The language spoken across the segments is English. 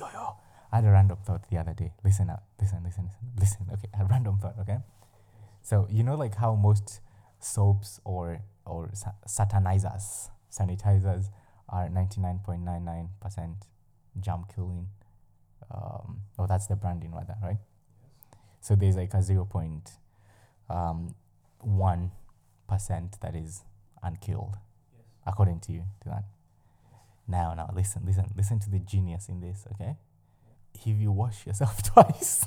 yo, yo. I had a random thought the other day. Listen up. Listen, listen, listen, listen. Okay, a random thought. Okay. So you know, like how most soaps or or sa- satanizers, sanitizers are ninety nine point nine nine percent germ killing. Um, oh, that's the branding rather, right? So there's like a zero point um, one percent that is unkilled, according to you to that. Now, now, listen, listen, listen to the genius in this, okay? If you wash yourself twice,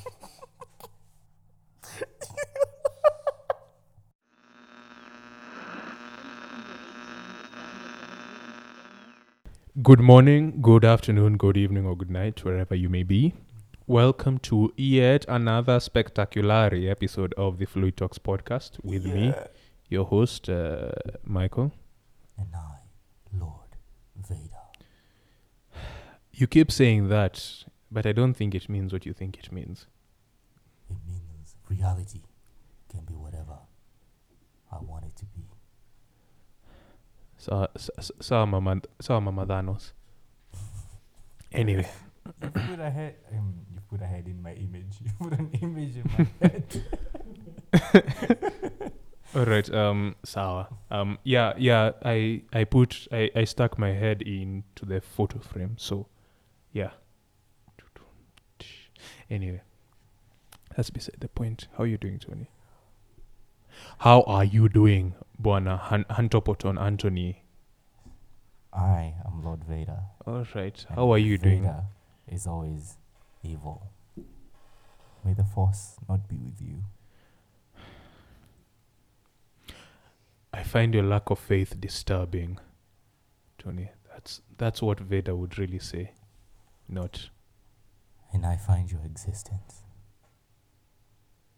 Good morning, good afternoon, good evening, or good night, wherever you may be. Welcome to yet another spectacular episode of the Fluid Talks podcast with me, your host, uh, Michael. and I, Lord Vader. You keep saying that, but I don't think it means what you think it means. It means reality can be whatever I want it to be. Sawa sa- sawa mama, sawa mama Thanos. Anyway, You put a head, um, you put a head in my image. You put an image in my head. all right. Um, sawa. Um, yeah, yeah. I I put I I stuck my head into the photo frame. So, yeah. Anyway, that's beside the point. How are you doing, Tony? How are you doing, Bwana Han- Hantopoton Anthony? I am Lord Vader. All right. and How are you doing? Vader is always evil. May the force not be with you. I find your lack of faith disturbing, Tony. That's that's what Vader would really say. Not And I find your existence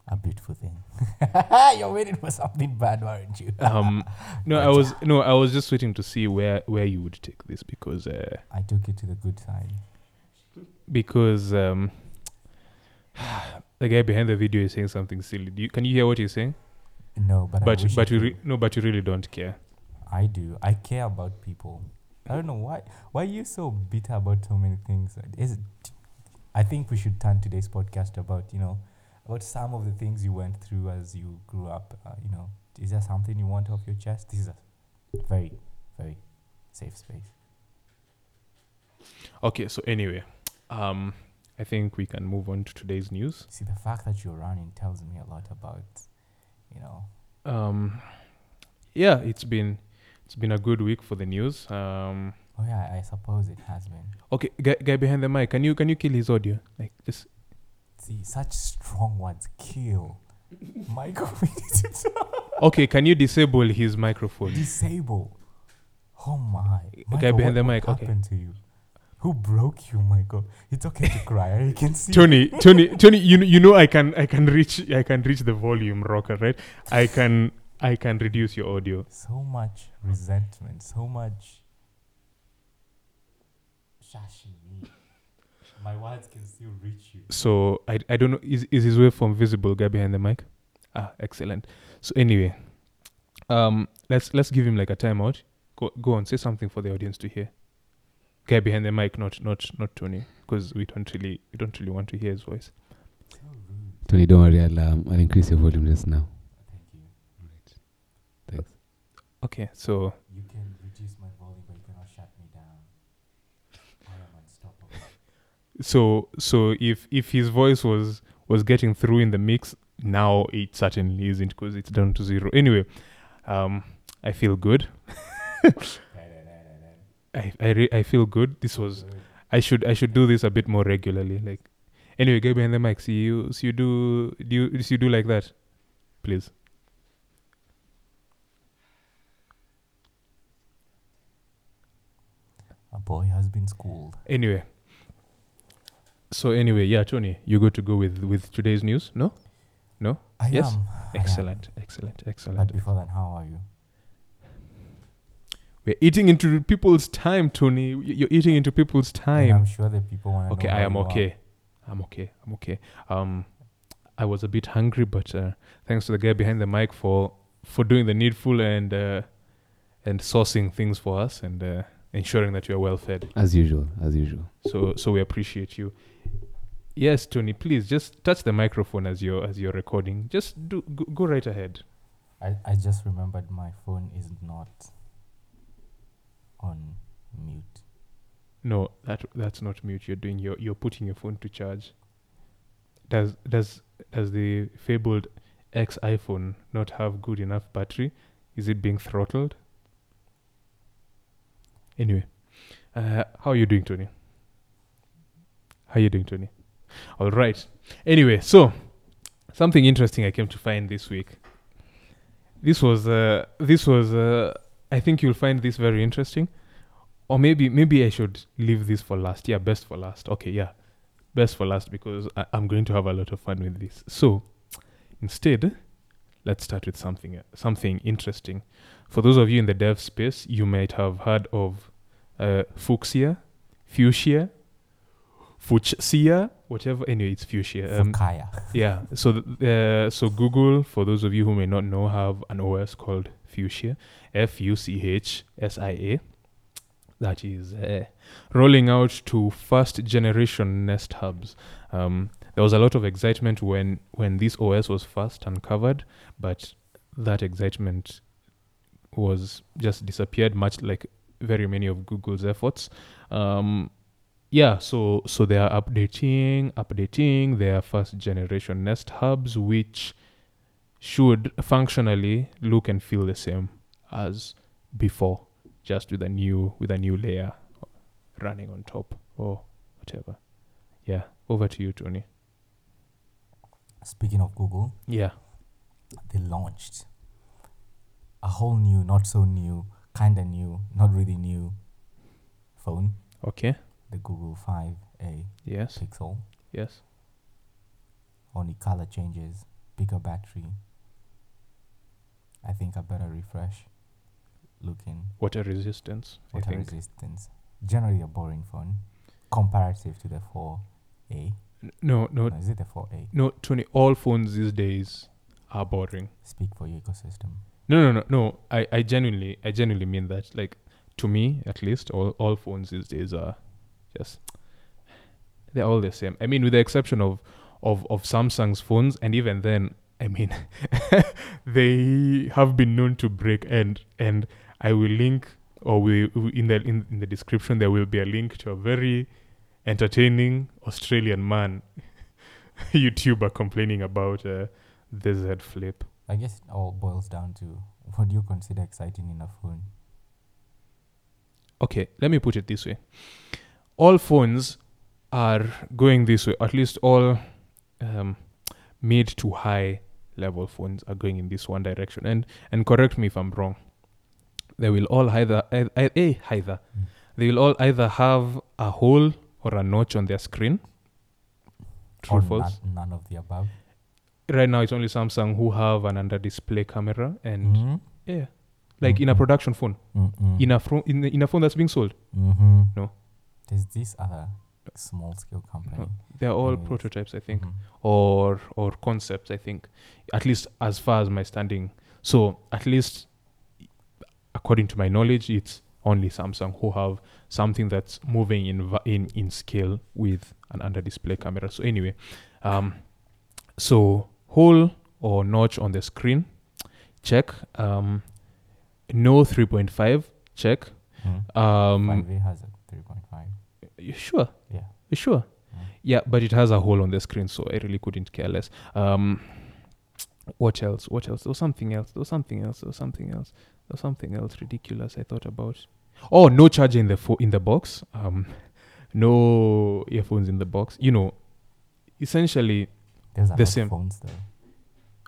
a beautiful thing. You're waiting for something bad, aren't you? um no i was no i was just waiting to see where where you would take this because uh I took it to the good side. because um the guy behind the video is saying something silly do you, can you hear what he's saying No, but I but but you re- no but you really don't care I do. I care about people. I don't know why. Why are you so bitter about so many things? Is it, I think we should turn today's podcast about you know about some of the things you went through as you grew up. Uh, you know, is there something you want off your chest? This is a very, very safe space. okay so anyway um i think we can move on to today's news See, the fact that you're running tells me a lot about, you know, um yeah it's been it's been a good week for the news um Oh yeah, I suppose it has been. okay guy, guy behind the mic can you can you kill his audio like just See, such strong words kill. Michael, we need to talk. okay can you disable his microphone disable. Oh my! guy behind what, the what mic, okay. happened to you? Who broke you, Michael? It's okay to cry. I can see. Tony, Tony, Tony, you know, you know, I can, I can reach, I can reach the volume rocker, right? I can, I can reduce your audio. So much resentment. So much. My words can still reach you. So I, I don't know, is is his waveform visible? Guy behind the mic. Ah, excellent. So anyway, um, let's let's give him like a timeout. Go go on, say something for the audience to hear. Guy behind the mic, not not not Tony, because we don't really we don't really want to hear his voice. Tony, don't worry. I'll, um, I'll increase your volume just now. Thank you. Thanks. Okay, so You can reduce my volume, but you cannot shut me down. I am unstoppable. so so if if his voice was was getting through in the mix now it certainly isn't because it's down to zero. Anyway um i feel good. I I, re- I feel good. This was i should i should do this a bit more regularly like anyway go behind the mic. See you see you do do you see you do like that? Please boy has been schooled. anyway so anyway yeah tony you go to go with with today's news no I Yes? am. I am. excellent excellent But excellent before that, how are you? We're eating into people's time, Tony. You're eating into people's time. I'm sure that people want to Okay. I am you are. okay. I'm okay. I'm okay. Um, I was a bit hungry, but uh, thanks to the guy behind the mic for for doing the needful and uh, and sourcing things for us. And uh, ensuring that you are well fed. As usual, as usual. So so we appreciate you. Yes, Tony, please just touch the microphone as you're as you're recording. Just do go, go right ahead. I, I just remembered my phone is not on mute. No, that that's not mute. You're doing your you're putting your phone to charge. Does does does the fabled X iPhone not have good enough battery? Is it being throttled? Anyway, uh, how are you doing, Tony? How are you doing, Tony? All right. Anyway, so something interesting I came to find this week. This was uh, this was uh, I think you'll find this very interesting or maybe maybe I should leave this for last. Yeah, best for last. Okay, yeah, best for last because I, I'm going to have a lot of fun with this. So instead, let's start with something something interesting. For those of you in the dev space, you might have heard of uh, fuchsia, fuchsia, fuchsia, whatever. Anyway, it's fuchsia. Um, Fukaya. yeah. So th- uh, so Google, for those of you who may not know, have an OS called Fuchsia, F U C H S I A. That is uh, rolling out to first generation Nest hubs. Um, there was a lot of excitement when when this OS was first uncovered, but that excitement was just disappeared, much like very many of Google's efforts. Um, yeah, so so they are updating, updating their first generation Nest hubs, which should functionally look and feel the same as before, just with a new with a new layer running on top or whatever. Yeah, over to you, Tony. Speaking of Google, Yeah. they launched a whole new, not so new, kind of new, not really new phone, Okay. the Google 5A Yes. Pixel. Yes. Only color changes, bigger battery. I think a better refresh looking, Water resistance. Water resistance. Generally a boring phone comparative to the 4A. No, no, No, is it the 4A? no, Tony. All phones these days are boring. Speak for your ecosystem. No, no, no, no. I, I genuinely, I genuinely mean that. Like, to me, at least, all, all phones these days are just they're all the same. I mean, with the exception of of of Samsung's phones, and even then, I mean, they have been known to break. And and I will link, or we we- in the in, in the description there will be a link to a very entertaining Australian man, YouTuber, complaining about uh, the Z Flip. I guess it all boils down to what do you consider exciting in a phone? okay, let me put it this way. All phones are going this way, at least all um, mid to high level phones are going in this one direction. And and correct me if I'm wrong. They will all either ei- ei- eh, either Mm. they will all either have a hole or a notch on their screen. True or false? None, none of the above. Right now, it's only Samsung who have an under display camera, and Mhm. yeah, like in a Mhm. production phone, Mm-mm. in a fro- in, a- in a phone that's being sold. Mm-hmm. No. There's this other small scale company. They're all Yes. prototypes, I think. Mhm. or or concepts i think at least as far as my standing so at least according to my knowledge it's only samsung who have something that's moving in in in scale with an under display camera so anyway um so hole or notch on the screen check um no 3.5 check Mm. um 5A has a 3.5. you sure Yeah. you sure Mm. yeah, but it has a hole on the screen, so I really couldn't care less. Um, what else? What else? There was something else. There was something else. There was something else. Was something else ridiculous I thought about. Oh, no charger in the fo- in the box. Um, no earphones in the box. You know, essentially, Those are The not same. phones though.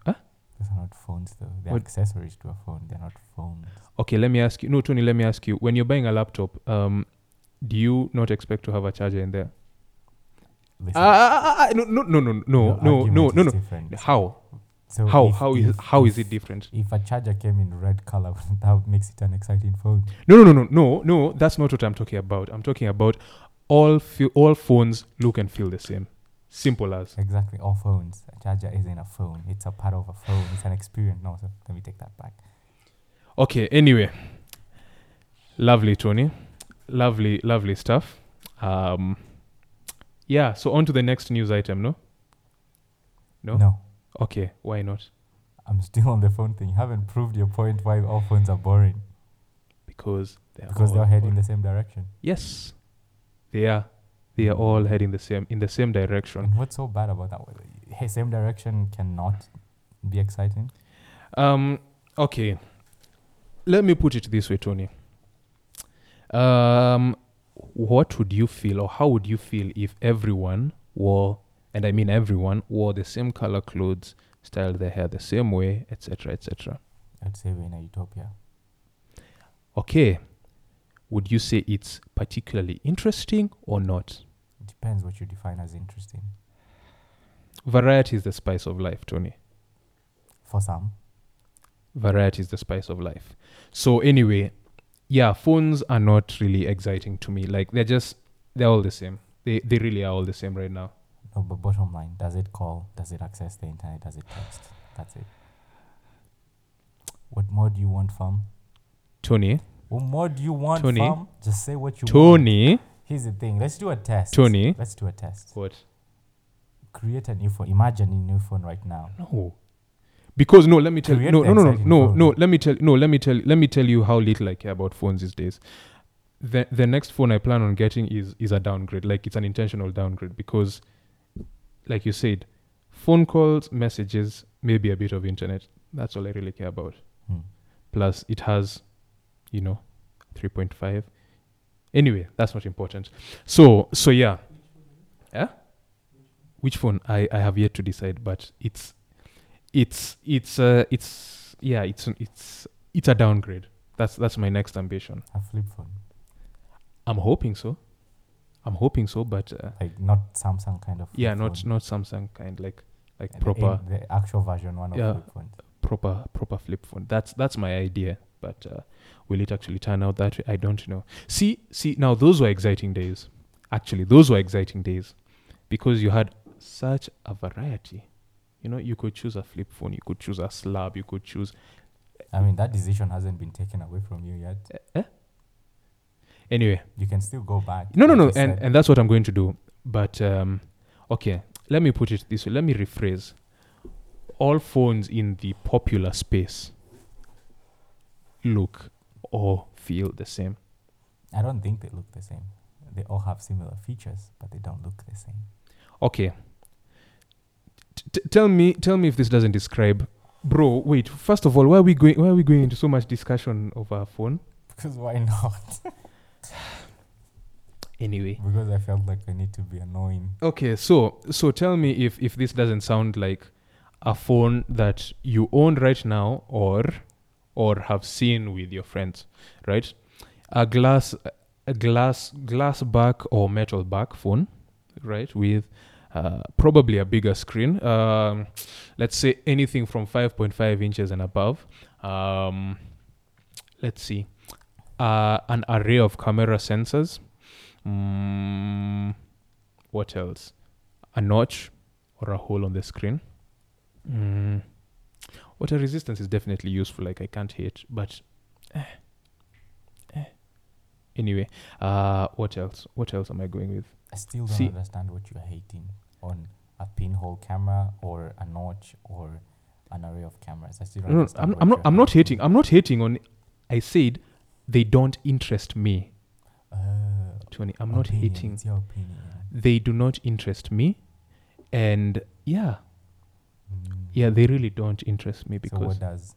Huh? Those are not phones though. They're What? accessories to a phone. They're not phones. okay. Let me ask you. No, Tony. Let me ask you. When you're buying a laptop, um, do you not expect to have a charger in there? Listen, Ah, ah, ah, ah, no, no, no, no, no, your no, no, argument no, is no. different. How? So How? if- How is if- how is if- it different? If a charger came in red color, that makes it an exciting phone. No, no, no, no, no, no. That's not what I'm talking about. I'm talking about all fe- all phones look and feel the same. Simple as. Exactly. All phones. A charger isn't a phone. It's a part of a phone. It's an experience. No, so let me take that back. Okay. Anyway, lovely, Tony. lovely, lovely stuff. Um, yeah. So on to the next news item. No. No? No. Okay. Why not? I'm still on the phone thing. You haven't proved your point why all phones are boring. Because they're Because all they're heading the same direction. Yes, they are. They are all heading the same in the same direction. And what's so bad about that? Hey, same direction cannot be exciting. Um. Okay. Let me put it this way, Tony. Um, what would you feel, or how would you feel if everyone wore, and I mean everyone wore the same color clothes, styled their hair the same way, etc., etc. I'd say we're in a utopia. Okay. Would you say it's particularly interesting or not? It depends what you define as interesting. Variety is the spice of life, Tony. For some, variety is the spice of life. So anyway, yeah, phones are not really exciting to me. Like they're just they're all the same. They they really are all the same right now. No, but bottom line, does it call? Does it access the internet? Does it text? That's it. What more do you want, fam? Tony, What more do you want, Tony. fam? Just say what you want. Tony, Here's the thing. Let's do a test. Tony. Let's do a test. what? Create a new phone. Imagine a new phone right now. No. Because no, let me tell you. Create No, no, no, no, no, phone. no. Let me tell. No, let me tell. Let me tell you how little I care about phones these days. The the next phone I plan on getting is is a downgrade. Like it's an intentional downgrade because, like you said, phone calls, messages, maybe a bit of internet. That's all I really care about. Hmm. Plus, it has, you know, three point five. Anyway, that's not important. So so yeah. Yeah. Which phone? I I have yet to decide, but it's it's it's uh it's yeah it's it's it's a downgrade. That's that's my next ambition. A flip phone. I'm hoping so. I'm hoping so, but uh, Like not Samsung kind of. Yeah, not phone. not Samsung kind like like The proper in- The, actual version one of Yeah. flip proper proper flip phone. That's that's my idea, but uh, will it actually turn out that way? I don't know. See see now those were exciting days. Actually, those were exciting days because you had such a variety. You know, you could choose a flip phone, you could choose a slab, you could choose I mean, that decision hasn't been taken away from you yet. Anyway. You can still go back. No, no, no, and and that's what I'm going to do. But um, okay, let me put it this way. Let me rephrase. All phones in the popular space look or feel the same. I don't think they look the same. They all have similar features, but they don't look the same. Okay. T- tell me, tell me if this doesn't describe, bro. Wait. First of all, why are we going? Why are we going into so much discussion of our phone? Because why not? Anyway. because I felt like I need to be annoying. Okay, so so tell me if if this doesn't sound like a phone that you own right now or or have seen with your friends, right? A glass a glass glass back or metal back phone, right? With uh, probably a bigger screen. Um, let's say anything from 5.5 inches and above. Um, let's see. Uh, an array of camera sensors. Mm, what else? A notch or a hole on the screen. Mm, water resistance is definitely useful. Like I can't hate, but eh, eh. anyway. Uh, what else? What else am I going with? I still don't See- understand what you're hating on a pinhole camera or a notch or an array of cameras. I still don't No, no, understand. I'm, I'm not. I'm not hating. I'm not hating on. I said they don't interest me, Uh, Tony. I'm not hating. Opinion. They do not interest me, and yeah, Mm. yeah, they really don't interest me So because what does?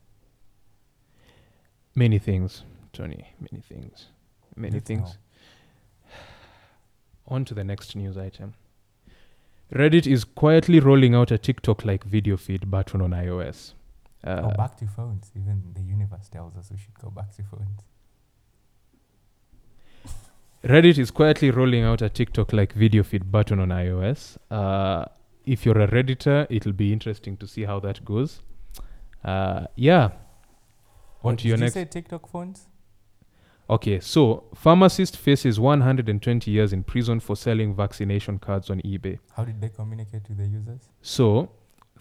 many things, Tony. Many things. Many Let's things. know. On to the next news item. Reddit is quietly rolling out a TikTok like video feed button on iOS. Uh, oh, back to phones. Even the universe tells us we should go back to phones. Reddit is quietly rolling out a TikTok like video feed button on iOS. Uh, if you're a Redditor, it'll be interesting to see how that goes. Uh, yeah. On to your did next. you say TikTok phones? Okay, so pharmacist faces 120 years in prison for selling vaccination cards on eBay. How did they communicate to the users? So,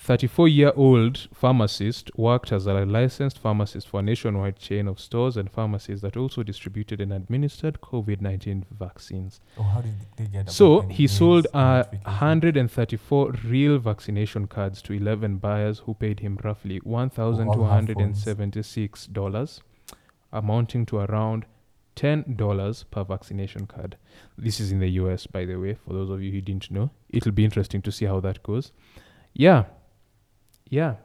34-year-old pharmacist worked as a licensed pharmacist for a nationwide chain of stores and pharmacies that also distributed and administered COVID-19 vaccines. Oh, how did they get? So he sold uh, 134 real vaccination cards to 11 buyers who paid him roughly $1,276, amounting to around $10 per vaccination card. This is in the US, by the way, for those of you who didn't know. It'll be interesting to see how that goes. Yeah. Yeah.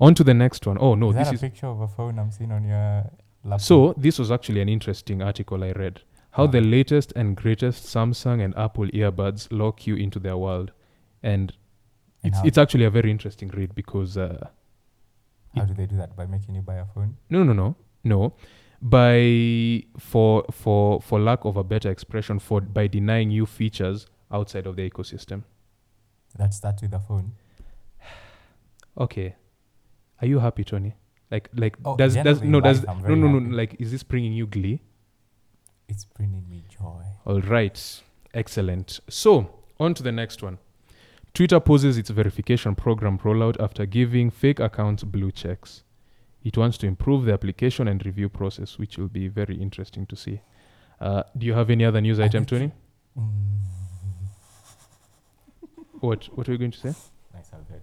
On to the next one. Oh, no, is this that a is. picture of a phone I'm seeing on your laptop? So, this was actually an interesting article I read. How the latest and greatest Samsung and Apple earbuds lock you into their world. And And it's, how, it's actually a very interesting read because, uh, how do they do that by making you buy a phone? no, no, no, no. By, for, for, for lack of a better expression, for by denying you features outside of the ecosystem. That starts with a phone. Okay. Are you happy, Tony? Like, like, Oh, does, does, no, does, no, no, no, happy. like, is this bringing you glee? It's bringing me joy. All right. Excellent. So, on to the next one. Twitter poses its verification program rollout after giving fake accounts blue checks. It wants to improve the application and review process, which will be very interesting to see. Uh, do you have any other news I item, Tony? Mm. What What were you going to say? Nice, okay.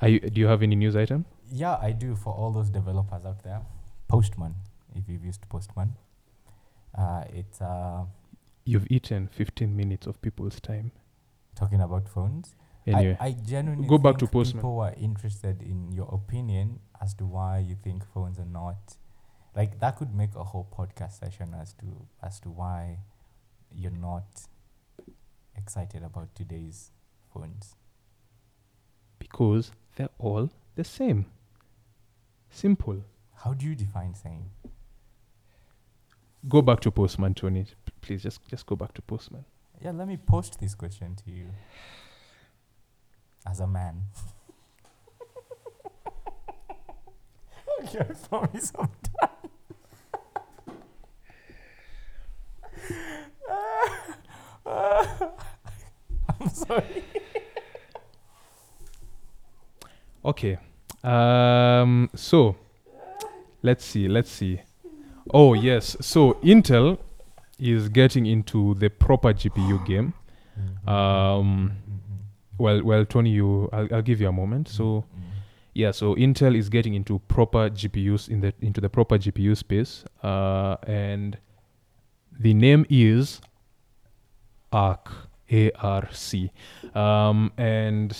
Are you, do you have any news item? Yeah, I do for all those developers out there. Postman, if you've used Postman. Uh, it's uh, You've eaten 15 minutes of people's time. talking about phones. Anyway, I, I genuinely Go back to Postman. People are interested in your opinion as to why you think phones are not like that. Could make a whole podcast session as to as to why you're not excited about today's phones. because they're all the same. Simple. How do you define same? Go back to Postman, Tony. P- Please just just go back to Postman. Yeah, let me post this question to you. As a man. okay, I promise I'm done. I'm sorry. Okay. Um. So, let's see. Let's see. Oh yes. So Intel is getting into the proper GPU game. Um. Well, well, Tony, you. I'll, I'll give you a moment. So yeah. So Intel is getting into proper GPUs in the into the proper GPU space. Uh. And the name is ARC. A R C. Um. And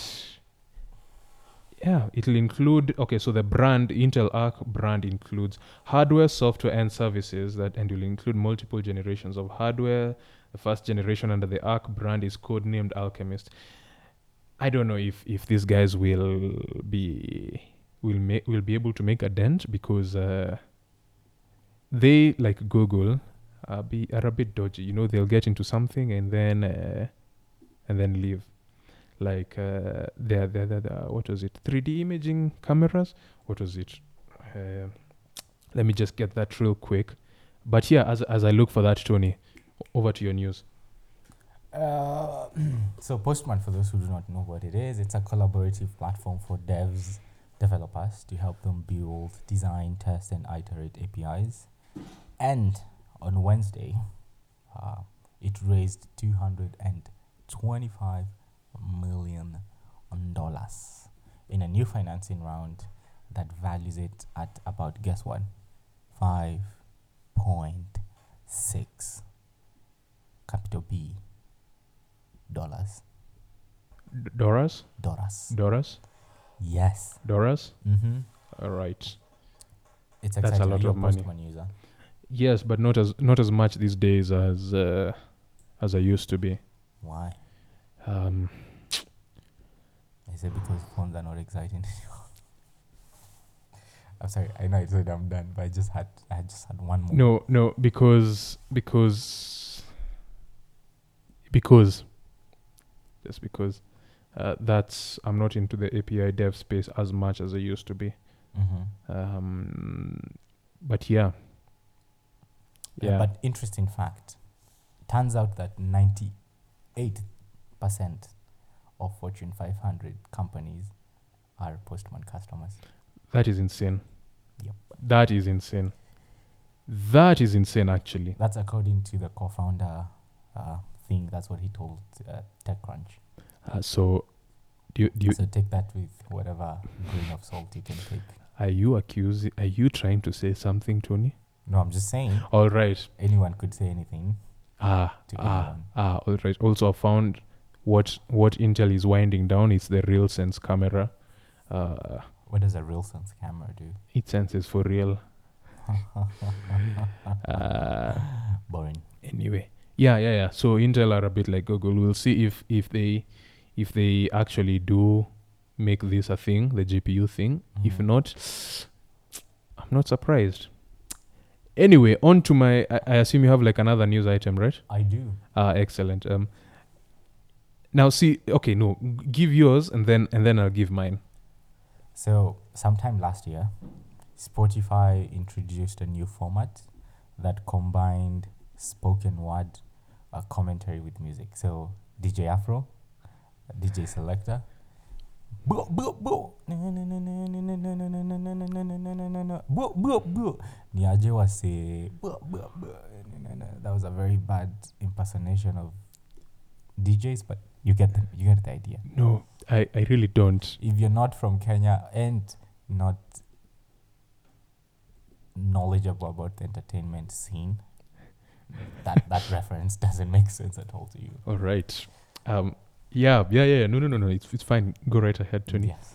yeah, it'll include okay, so the brand Intel Arc brand includes hardware, software, and services that and will include multiple generations of hardware. The first generation under the Arc brand is codenamed Alchemist. I don't know if if these guys will be will make will be able to make a dent because uh, they like Google uh, be are a bit dodgy. You know, they'll get into something and then uh, and then leave like uh, the, the, what was it 3d imaging cameras? What was it? Uh, let me just get that real quick. But yeah as, as i look for that tony over to your news. Uh, so Postman, for those who do not know what it is, it's a collaborative platform for devs, developers to help them build, design, test, and iterate APIs. And on Wednesday, uh, it raised two hundred and twenty-five million dollars in a new financing round that values it at about guess what, five point six capital B dollars. D- doras Dollars. doras Yes. doras Mm-hmm. all right It's That's a lot You're of money. User. yes but not as not as much these days as uh, as i used to be Why? um It because phones are not exciting? I'm sorry. I know I said I'm done, but I just had I just had one more. no no because because because just because uh, that's i'm not into the api dev space as much as i used to be Mm-hmm. um but yeah yeah But interesting fact. Turns out that 98% of Fortune 500 companies are Postman customers. That is insane. Yep. That is insane. That is insane, actually. That's according to the co-founder uh, thing. That's what he told uh, TechCrunch. Uh, so, do you, do you, so take that with whatever grain of salt you can take. are you accusing? Are you trying to say something, Tony? No, I'm just saying All right. anyone could say anything Ah, ah, anyone. ah. All right. Also, I found what what Intel is winding down is the RealSense camera. Uh, What does a RealSense camera do? it senses for real. Uh, Boring. anyway yeah yeah yeah so intel are a bit like google we'll see if if they if they actually do make this a thing the gpu thing if Mhm. not i'm not surprised anyway on to my I, I assume you have like another news item right I do. ah excellent um now see, okay, no, give yours and then and then I'll give mine. So sometime last year, Spotify introduced a new format that combined spoken word uh, commentary with music. So DJ Afro, DJ Selector. Boo, boo, was say. That was a very bad impersonation of DJs, but you get the, you get the idea. No i i really don't. If you're not from Kenya and not knowledgeable about the entertainment scene, that that reference doesn't make sense at all to you. all right. Um yeah yeah yeah no no no no. It's, it's fine. Go right ahead tony. Yes.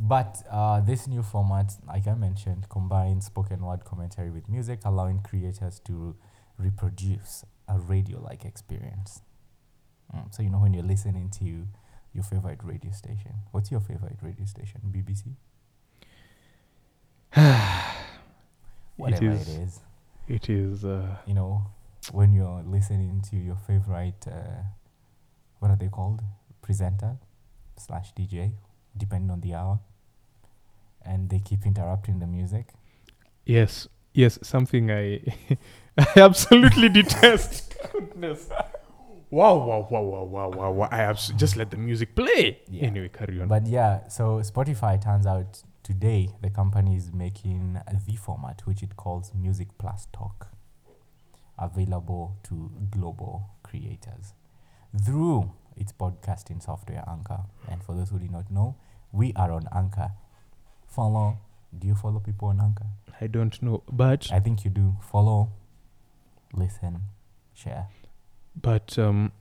But uh, this new format, like I mentioned, combines spoken word commentary with music, allowing creators to reproduce a radio-like experience. Mm, so you know when you're listening to your favorite radio station, what's your favorite radio station? BBC. Whatever is- it is. it is uh you know, when you're listening to your favorite, uh, what are they called? Presenter slash DJ, depending on the hour. And they keep interrupting the music. Yes, yes, something I I absolutely detest. Goodness. Wow, wow, wow, wow, wow, wow, wow. I abs- just let the music play. Yeah. Anyway, carry on. But yeah, so Spotify turns out today the company is making the format which it calls Music Plus Talk available to global creators through its podcasting software Anchor. And for those who do not know, we are on Anchor. Follow. Do you follow people on Anchor? I don't know, but I think you do. Follow, listen, share. But um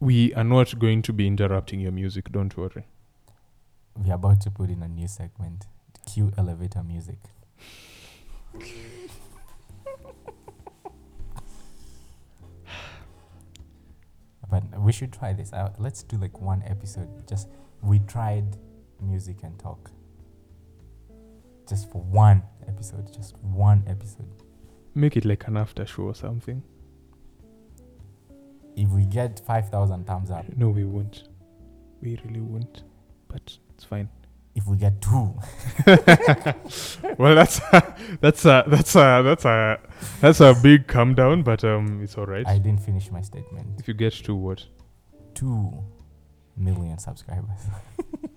we are not going to be interrupting your music, don't worry. We're about to put in a new segment. Cue elevator music. but we should try this out. Let's do like one episode. Just we tried music and talk. Just for one episode. Just one episode. Make it like an after show or something. If we get 5,000 thumbs up, No, we won't. We really won't. But it's fine. if we get two, well, that's that's a that's a that's a that's a big come down, but um, it's all right. I didn't finish my statement. if you get to what? Two million subscribers.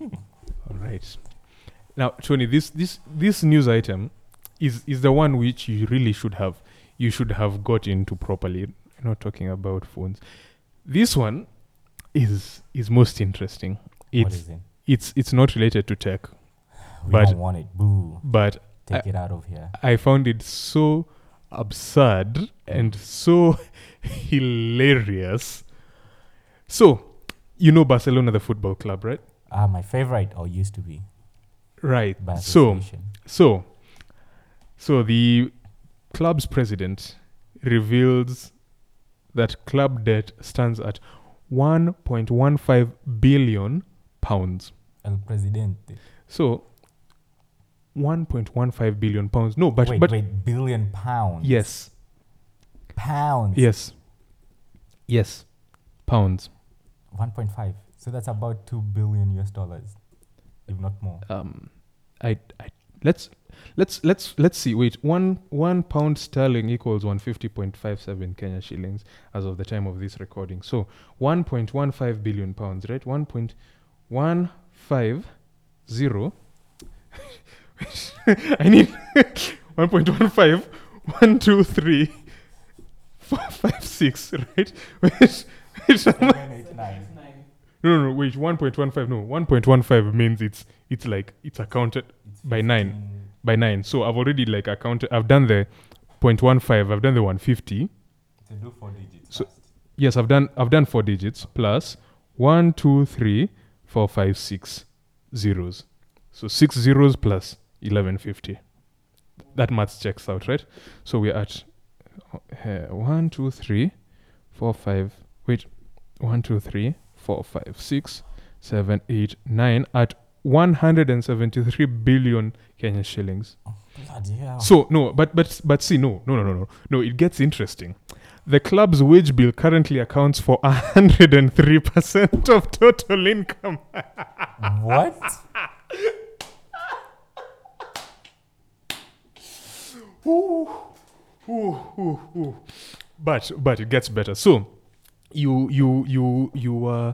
All right. Now, Tony, this this this news item is is the one which you really should have you should have got into properly. I'm not talking about phones. This one is is most interesting. It's is it? it's it's not related to tech, We but- don't want it. Boo. but Take it out of here. I found it so absurd and so hilarious. So, you know Barcelona, the football club, right? Ah, my favorite, or used to be, Right. So. So, so the club's president reveals that club debt stands at 1.15 billion pounds. El Presidente. So, 1.15 billion pounds. No, but wait, but wait, billion pounds. yes, Pounds. yes, yes, pounds. 1.5. So that's about 2 billion US dollars, if not more. Um, I, I let's let's let's let's see. Wait, one one pound sterling equals one fifty point five seven Kenya shillings as of the time of this recording. So one point one five billion pounds, right? One point one five zero. I need one point one five one two three four five six, right? Wait, wait, no, no, wait, 1.15, no, 1.15 means it's it's like it's accounted it's by 9 by 9. So I've already like accounted, I've done the 0.15, I've done the 150. To do four digits. So- first. Yes, I've done I've done four digits plus one, two, three, four, five, six zeros. So six zeros plus eleven fifty. That math checks out, right? So we're at uh, one, two, three, four, five. Wait, one, two, three, four, five, six, seven, eight, nine. At one hundred and seventy-three billion Kenyan shillings. Bloody hell. So no, but but but see, no, no, no, no, no, no. It gets interesting. The club's wage bill currently accounts for hundred and three percent of total income. what? Ooh, ooh, ooh, ooh. But but it gets better. So you you you you uh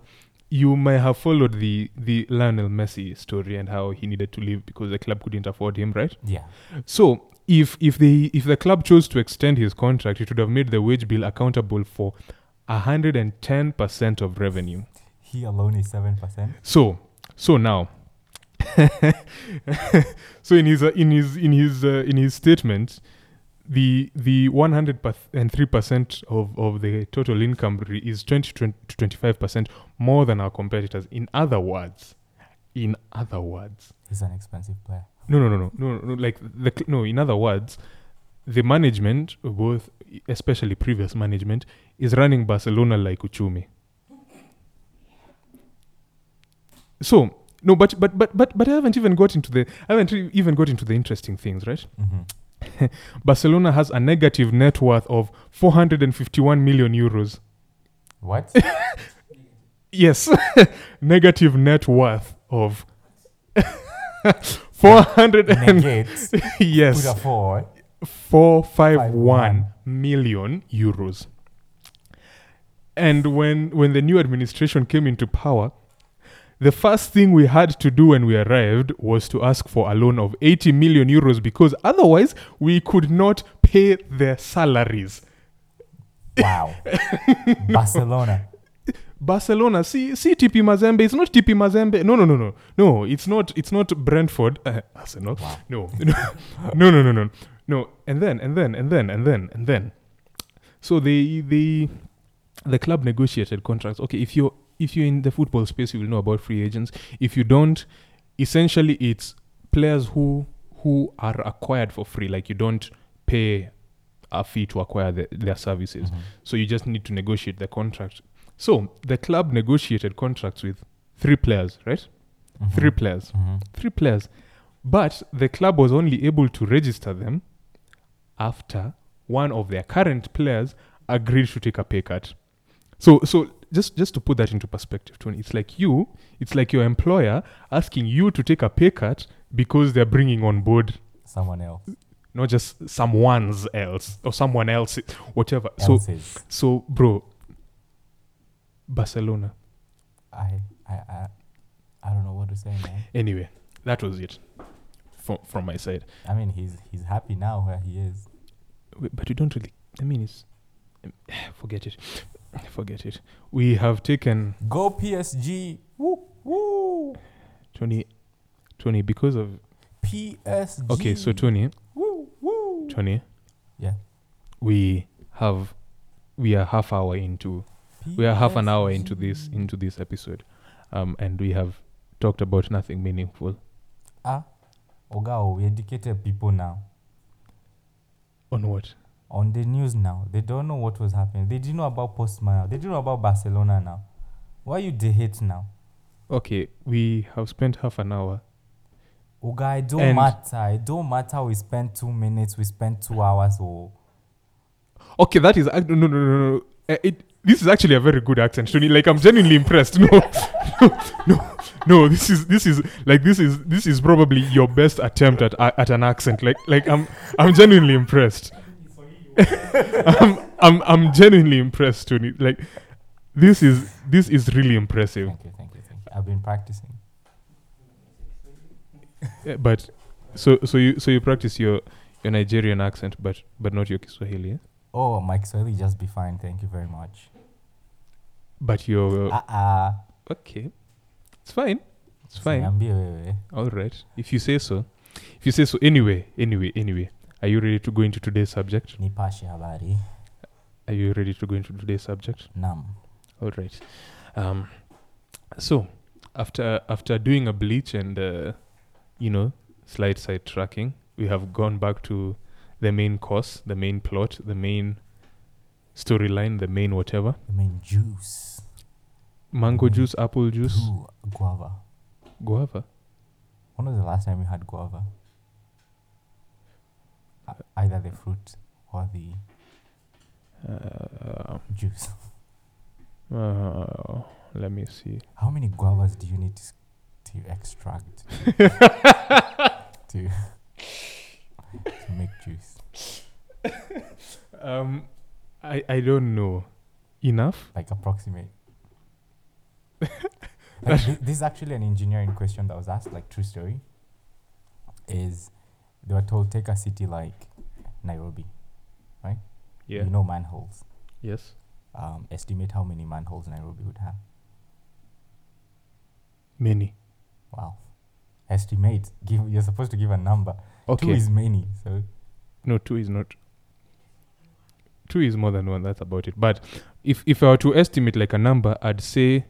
you may have followed the the Lionel Messi story and how he needed to leave because the club couldn't afford him, right? Yeah. So if if the if the club chose to extend his contract, it would have made the wage bill accountable for hundred and ten percent of revenue. He alone is seven percent. So so now, so in his uh, in his in his uh, in his statement, the the one hundred and three percent of of the total income is twenty to twenty five percent more than our competitors. In other words, in other words, He's an expensive player. no, no, no, no, no, no. Like the no. In other words, the management, both especially previous management, is running Barcelona like Uchumi. So no, but but but but but I haven't even got into the I haven't even got into the interesting things, right? Mm-hmm. Barcelona has a negative net worth of 451 million euros. What? Yes, negative net worth of 400 and yes. Put a four. 451 million euros. And when when the new administration came into power, the first thing we had to do when we arrived was to ask for a loan of 80 million euros because otherwise we could not pay their salaries. Wow. Barcelona. Barcelona, see, see TP Mazembe. It's not TP Mazembe. No, no, no, no, no. It's not. It's not Brentford. Uh, Arsenal. Wow. No, no, no, no, no, no, no. And then, and then, and then, and then, and then. So the the the club negotiated contracts. Okay, if you're if you're in the football space, you will know about free agents. If you don't, essentially, it's players who who are acquired for free. Like you don't pay a fee to acquire the, their services. Mhm. So you just need to negotiate the contract. So the club negotiated contracts with three players, right? Mhm. Three players. Mhm. Three players. But the club was only able to register them after one of their current players agreed to take a pay cut. So so just just to put that into perspective, Tony, it's like you, it's like your employer asking you to take a pay cut because they're bringing on board Someone else. not just someone's else or someone else, whatever. So Else's. so bro, Barcelona. I, I, I, I don't know what to say, man. Anyway, that was it from from my side. I mean, he's he's happy now where he is. Wait, but we don't really. I mean, it's forget it, forget it. We have taken Go PSG. Woo woo. Tony, Tony because of PSG. okay. So Tony, Woo woo. Tony, Yeah. we have we are half hour into we are half an hour into this PSG. into this episode, um, and we have talked about nothing meaningful. Ah, Ogao, we educated people now. On what? On the news now. They don't know what was happening. They didn't know about Postman. They didn't know about Barcelona now. Why you the hate now? Okay, we have spent half an hour. Oga, it don't And- matter. It don't matter. We spent two minutes. We spent two hours. Or Okay, that is no, no, no, no. no. Uh, it, this is actually a very good accent, Tony. Like I'm genuinely impressed. No, no, no, no. This is this is like this is this is probably your best attempt at at an accent. Like like I'm I'm genuinely impressed. I'm, I'm I'm genuinely impressed, Tony. Like this is this is really impressive. thank you, thank you, thank you. I've been practicing. Yeah, but so so you so you practice your your Nigerian accent, but but not your Kiswahili. Eh? Oh, my Kiswahili just be fine. Thank you very much. But your Ah ah. okay, it's fine. It's fine. All right, if you say so. If you say so. Anyway, anyway, anyway. Are you ready to go into today's subject? Nipashe habari. Are you ready to go into today's subject? Nam. All right. Um, so after after doing a bleach and uh, you know slight side tracking, we have gone back to the main course, the main plot, the main storyline, the main whatever. I mean juice. Mango Mhm. juice, apple juice, guava. guava. When was the last time you had guava? Either the fruit or the Uh, juice. uh, let me see. How many guavas do you need to, to extract to to make juice? Um, I I don't know enough. Like approximate. like, thi- this is actually an engineering question that was asked, like true story. Is they were told take a city like Nairobi, right? Yeah. you know manholes. Yes. Um, estimate how many manholes Nairobi would have. Many. Wow. Estimate. Give you're supposed to give a number. Okay. Two Okay. is many, so No, two is not. Two is more than one. That's about it. But if if I were to estimate like a number, I'd say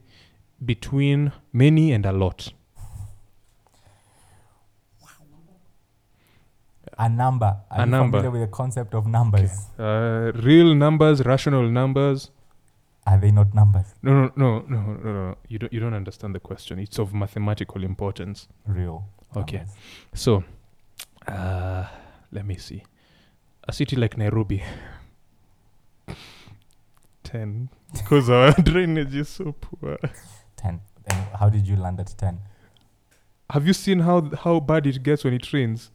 between many and a lot. A number. Are A you number. familiar with the concept of numbers? Uh, real numbers, rational numbers. Are they not numbers? No, no, no, no, no, no. You don't. You don't understand the question. It's of mathematical importance. Real. Okay. numbers. So, uh, let me see. A city like Nairobi. Ten, because our drainage is so poor. Ten. And how did you land at ten? Have you seen how how bad it gets when it rains?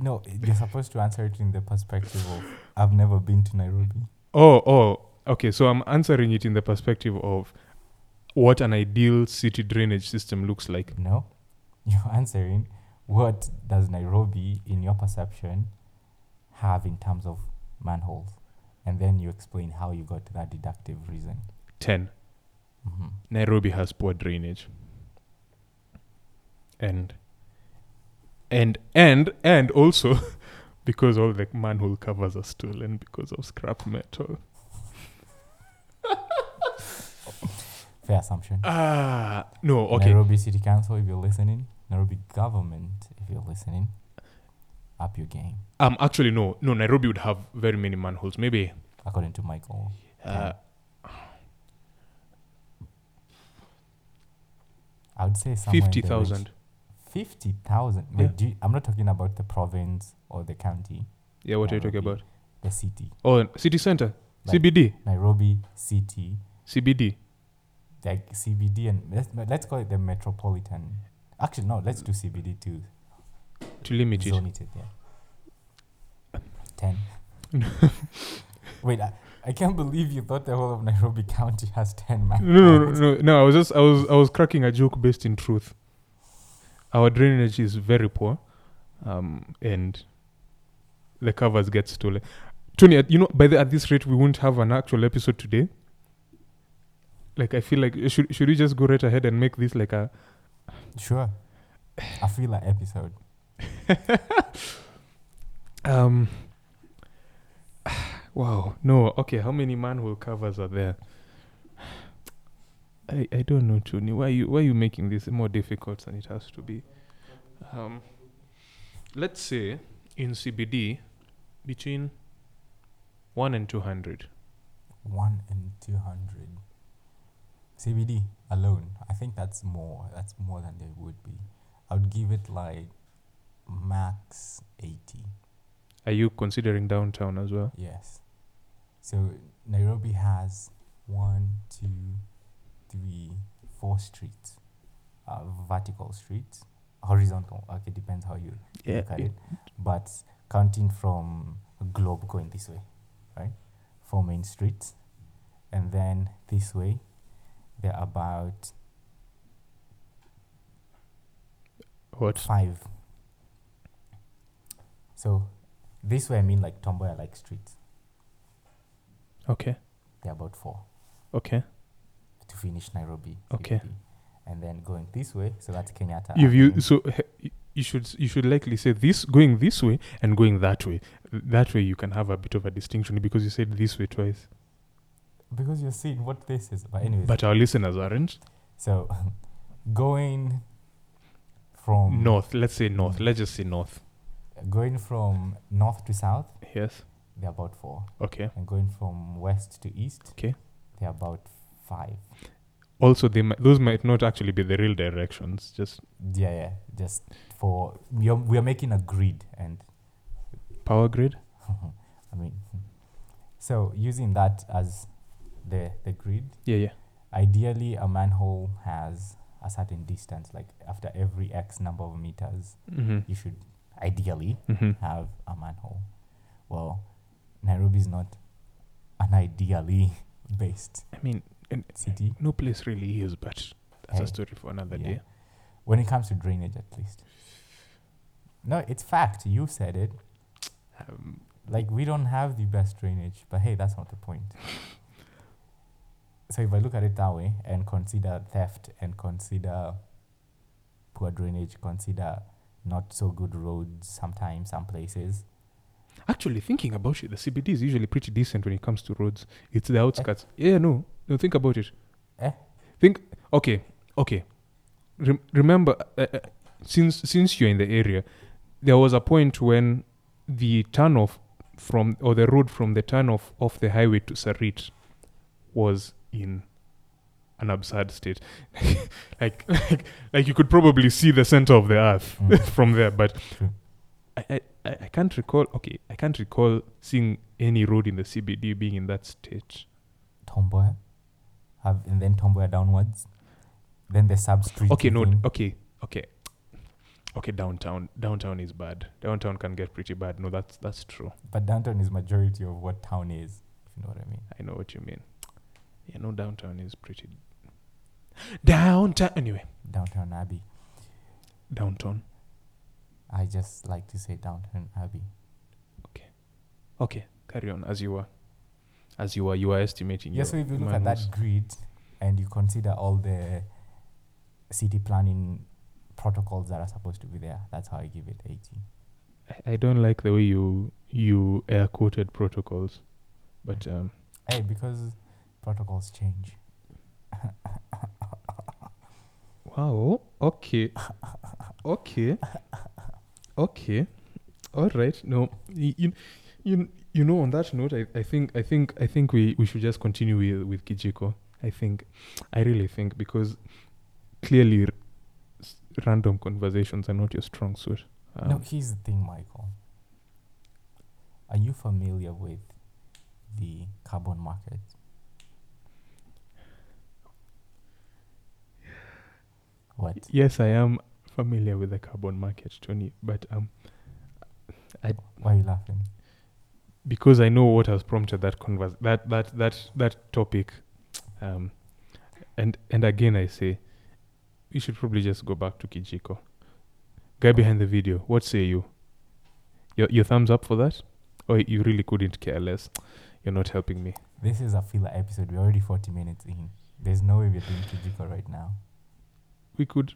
No, you're supposed to answer it in the perspective of I've never been to Nairobi. Oh, oh, okay. So I'm answering it in the perspective of what an ideal city drainage system looks like. No, you're answering what does Nairobi, in your perception, have in terms of manholes, and then you explain how you got to that deductive reason. 10. hmm Nairobi has poor drainage. And and and and also because all the manhole covers are stolen because of scrap metal. Fair assumption. Ah, no, okay. Nairobi City Council, if you're listening, Nairobi government, if you're listening, up your game, Um actually no, no Nairobi would have very many manholes. Maybe according to Michael. uh, I would say the range- 50,000. 50,000. Yeah. Wait, do you, I'm not talking about the province or the county, Yeah, what are you talking about? the city. Oh, city center. Like- CBD. Nairobi City, CBD. like CBD, and let's, let's call it the metropolitan. Actually, no, let's do CBD too. To limit it. zone it, yeah. 10. Wait, I, I can't believe you thought the whole of Nairobi County has 10 man. No, no, no, no, no. I was just, I was, I was cracking a joke based in truth. Our drainage is very poor, um, and the covers get stolen. Tony, you know, by the at this rate, we won't have an actual episode today. Like, I feel like should should we just go right ahead and make this like a Sure. I feel like episode. um. Wow. No. Okay. How many manhole covers are there? I I don't know, Tony. Why you why are you making this more difficult than it has to be? Um. Let's say in CBD between one and two hundred. 1 and 200. CBD alone. I think that's more. That's more than they would be. I would give it like max 80. Are you considering downtown as well? Yes. So Nairobi has one, two, three, four streets. Uh, vertical streets, horizontal. Okay, depends how you look at it. But counting from Globe going this way, right? Four main streets, and then this way, there are about What? Five. So this way I mean like Tom Mboya like streets. Okay. They're about four Okay. To finish Nairobi. Okay. CBD. And then going this way, so that's Kenyatta. You've you so he- you should you should likely say this going this way and going that way. That way you can have a bit of a distinction because you said this way twice. because you're seeing what this is. But anyways, But our listeners aren't. so going from North. Let's say north. Mm. Let's just say north. going from north to south, Yes. they're about four, Okay. and going from west to east, Okay. they're about five. Also, they might, those might not actually be the real directions. Just Yeah, yeah. Just for we are, we are making a grid, and power grid. I mean, so using that as the the grid, Yeah, yeah. ideally a manhole has a certain distance. Like after every X number of meters, Mm-hmm. you should ideally Mm-hmm. have a manhole. Well, Nairobi is not an ideally based I mean, city no place really is, but that's Hey, a story for another yeah. day. when it comes to drainage, at least. No, it's fact. You said it. Um, Like we don't have the best drainage, but hey, that's not the point. so if I look at it that way and consider theft and consider poor drainage, consider not so good roads sometimes, some places. Actually, thinking about it, the CBD is usually pretty decent when it comes to roads. It's the outskirts. Yeah, no, no. Think about it. Eh? Think. Okay, okay. Rem- remember, uh, uh, since since you're in the area, there was a point when the turnoff from or the road from the turnoff off of the highway to Sarit was in an absurd state. like, like, like you could probably see the center of the earth Mm. from there, but. I, I, I I can't recall. Okay, I can't recall seeing any road in the CBD being in that state. Tom Mboya, have and then Tom Mboya downwards, then the sub street. Okay, no, thing. okay, okay, okay. Downtown, downtown is bad. Downtown can get pretty bad. No, that's that's true. but downtown is majority of what town is. If you know what I mean. I know what you mean. Yeah, no, downtown is pretty. Downtown, anyway. Downtown Abbey. Downtown. I just like to say downtown Abbey. Okay, Okay. carry on as you were, as you were. You were estimating. Yeah, your so if you look at that grid and you consider all the city planning protocols that are supposed to be there, that's how I give it 18. I, I don't like the way you you air quoted protocols, but um, Hey, because protocols change. Wow. Okay. Okay. Okay. All right. No. You, you, you know. On that note, I, I think I think I think we, we should just continue with with Kijiko. I think, I really think because clearly, r- random conversations are not your strong suit. Um, no, here's the thing, Michael. Are you familiar with the carbon market? What? Yes, I am familiar with the carbon market, Tony. But um, I. Why are you laughing? because I know what has prompted that convers that that that that topic, um, and and again I say, we should probably just go back to Kijiko. Guy behind the video, what say you? Your your thumbs up for that, or you really couldn't care less? You're not helping me. This is a filler episode. We're already 40 minutes in. There's no way we're doing Kijiko right now. We could,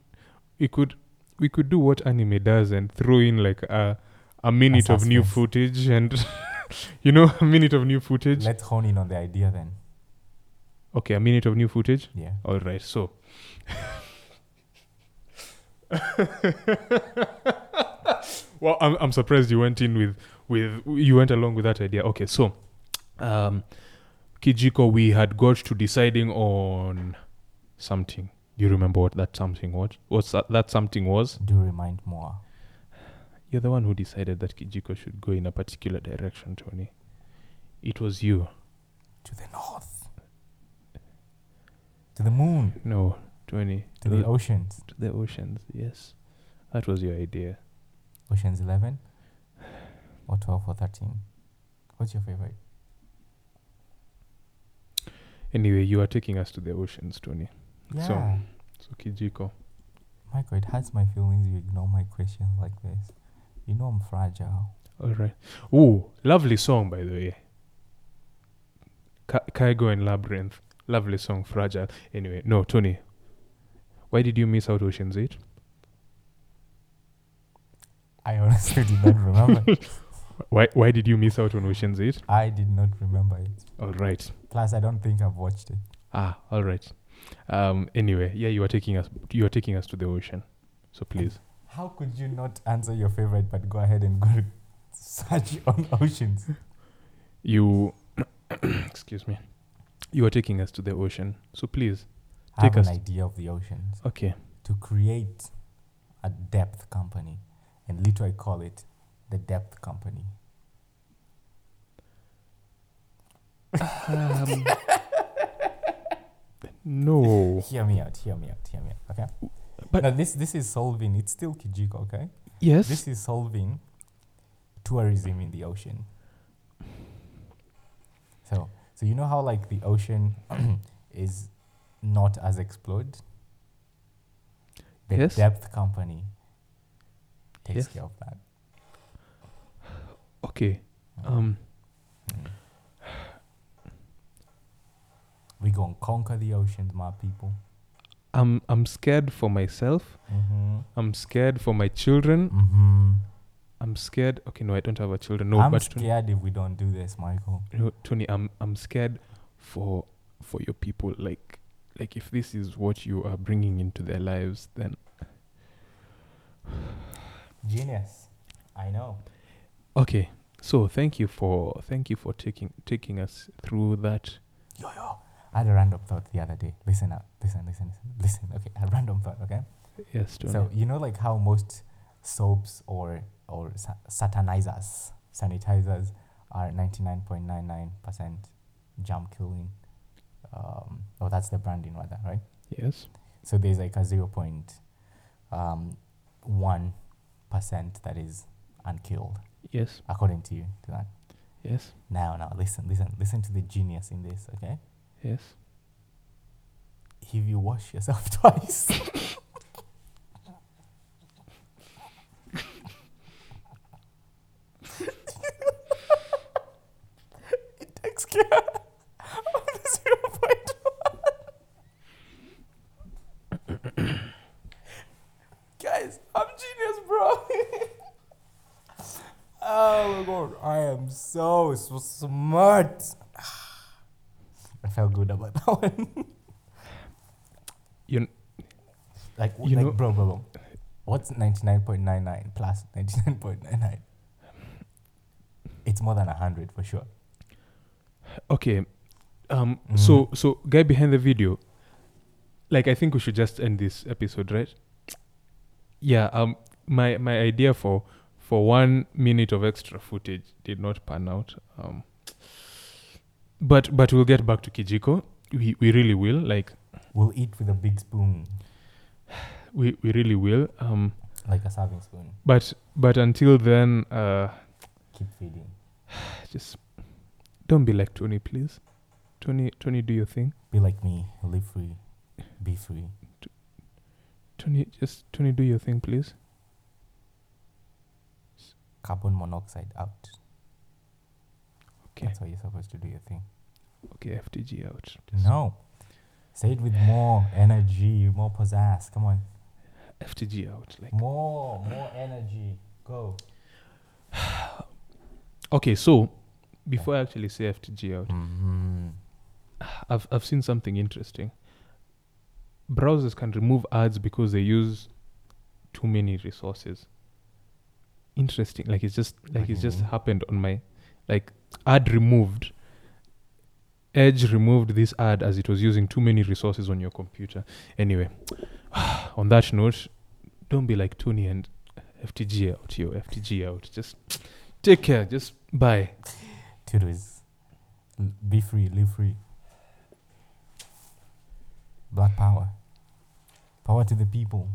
we could, we could do what anime does and throw in like a a minute of new footage and. you know, a minute of new footage. Let's hone in on the idea then. Okay, a minute of new footage. Yeah. All right, so. well, I'm I'm surprised you went in with with you went along with that idea. Okay, so, um, Kijiko, we had got to deciding on something. You remember what that something was? What's that, that something was? Do remind more. You're the one who decided that Kijiko should go in a particular direction, Tony. It was you. To the north. To the moon. No, Tony. To the oceans. to the oceans. Yes, that was your idea. Oceans 11 or 12 or 13. What's your favorite? Anyway, you are taking us to the oceans, Tony. Yeah. So- So Kijiko. Michael, it hurts my feelings you ignore my questions like this. You know I'm fragile. All right. Ooh, lovely song by the way. Ka- Kygo and Labrinth. Lovely song, Fragile. Anyway, no, Tony. Why did you miss out on Ocean's 8? I honestly did not remember. Why why did you miss out on Ocean's 8? I did not remember it. All right. Plus, I don't think I've watched it. Ah, all right. Um anyway, yeah, you are taking us you are taking us to the ocean. So please. How could you not answer your favorite but go ahead and go search on oceans? You excuse me. You are taking us to the ocean. So please. I Take have us- an idea of the oceans. Okay. To create a depth company and literally call it the depth company. Um, no. Hear me out, hear me out, hear me out. Okay? But- no, this this is solving it's still Kijiko, okay? Yes. This is solving tourism in the ocean. So, so you know how like the ocean is not as explored. The Yes. depth company takes Yes. care of that. okay. Um We gonna conquer the oceans, my people. I'm I'm scared for myself. Mm-hmm. I'm scared for my children. Mm-hmm. I'm scared. Okay, no, I don't have a children. No, I'm but Tony, scared if we don't do this, Michael. no, Tony, I'm I'm scared for for your people. Like like if this is what you are bringing into their lives, then Genius. I know. okay. So thank you for thank you for taking taking us through that. Yo, yo. I had a random thought the other day. Listen up. Listen, listen, listen. Listen. Okay. A random thought, okay? Yes, Tony. So, you know, like how most soaps or, or sa- satanizers, sanitizers are 99.99% germ killing. Um, oh, that's the branding, rather, right? yes. So there's like a 0.1% um, 1% that is unkilled, Yes. according to you, to that. Yes. Now, now, listen, listen, listen to the genius in this, okay? Yes. If you wash yourself twice, it takes care. Guys, I'm genius, bro. oh my god, I am so so smart. Felt good about that one. You Like, You like know- bro, bro, bro. What's 99.99 plus 99.99? It's more than 100 for sure. okay. Um Mhm. so so guy behind the video like I think we should just end this episode, right? Yeah, um my my idea for for one minute of extra footage did not pan out. Um but but we'll get back to Kijiko. We we really will. Like We'll eat with a big spoon, we, we really will. Um like a serving spoon. but but until then uh Keep feeding. just don't be like Tony, please. Tony Tony do your thing. Be like me. Live free. Be free. Tony just Tony do your thing, please. Carbon monoxide out. Okay. That's how you're supposed to do your thing. Okay, FTG out. No. Say it with more energy, more pizzazz. Come on. FTG out. Like More, more energy. Go. okay, so before I actually say FTG out, Mm-hmm. I've I've seen something interesting. Browsers can remove ads because they use too many resources. Interesting. Like it's just like it's just happened on my like ad removed. Edge removed this ad as it was using too many resources on your computer. Anyway, on that note, don't be like Tony and FTG out, yo. FTG out. Just take care. Just bye. Toodles. Be free, live free. Black power. Power to the people.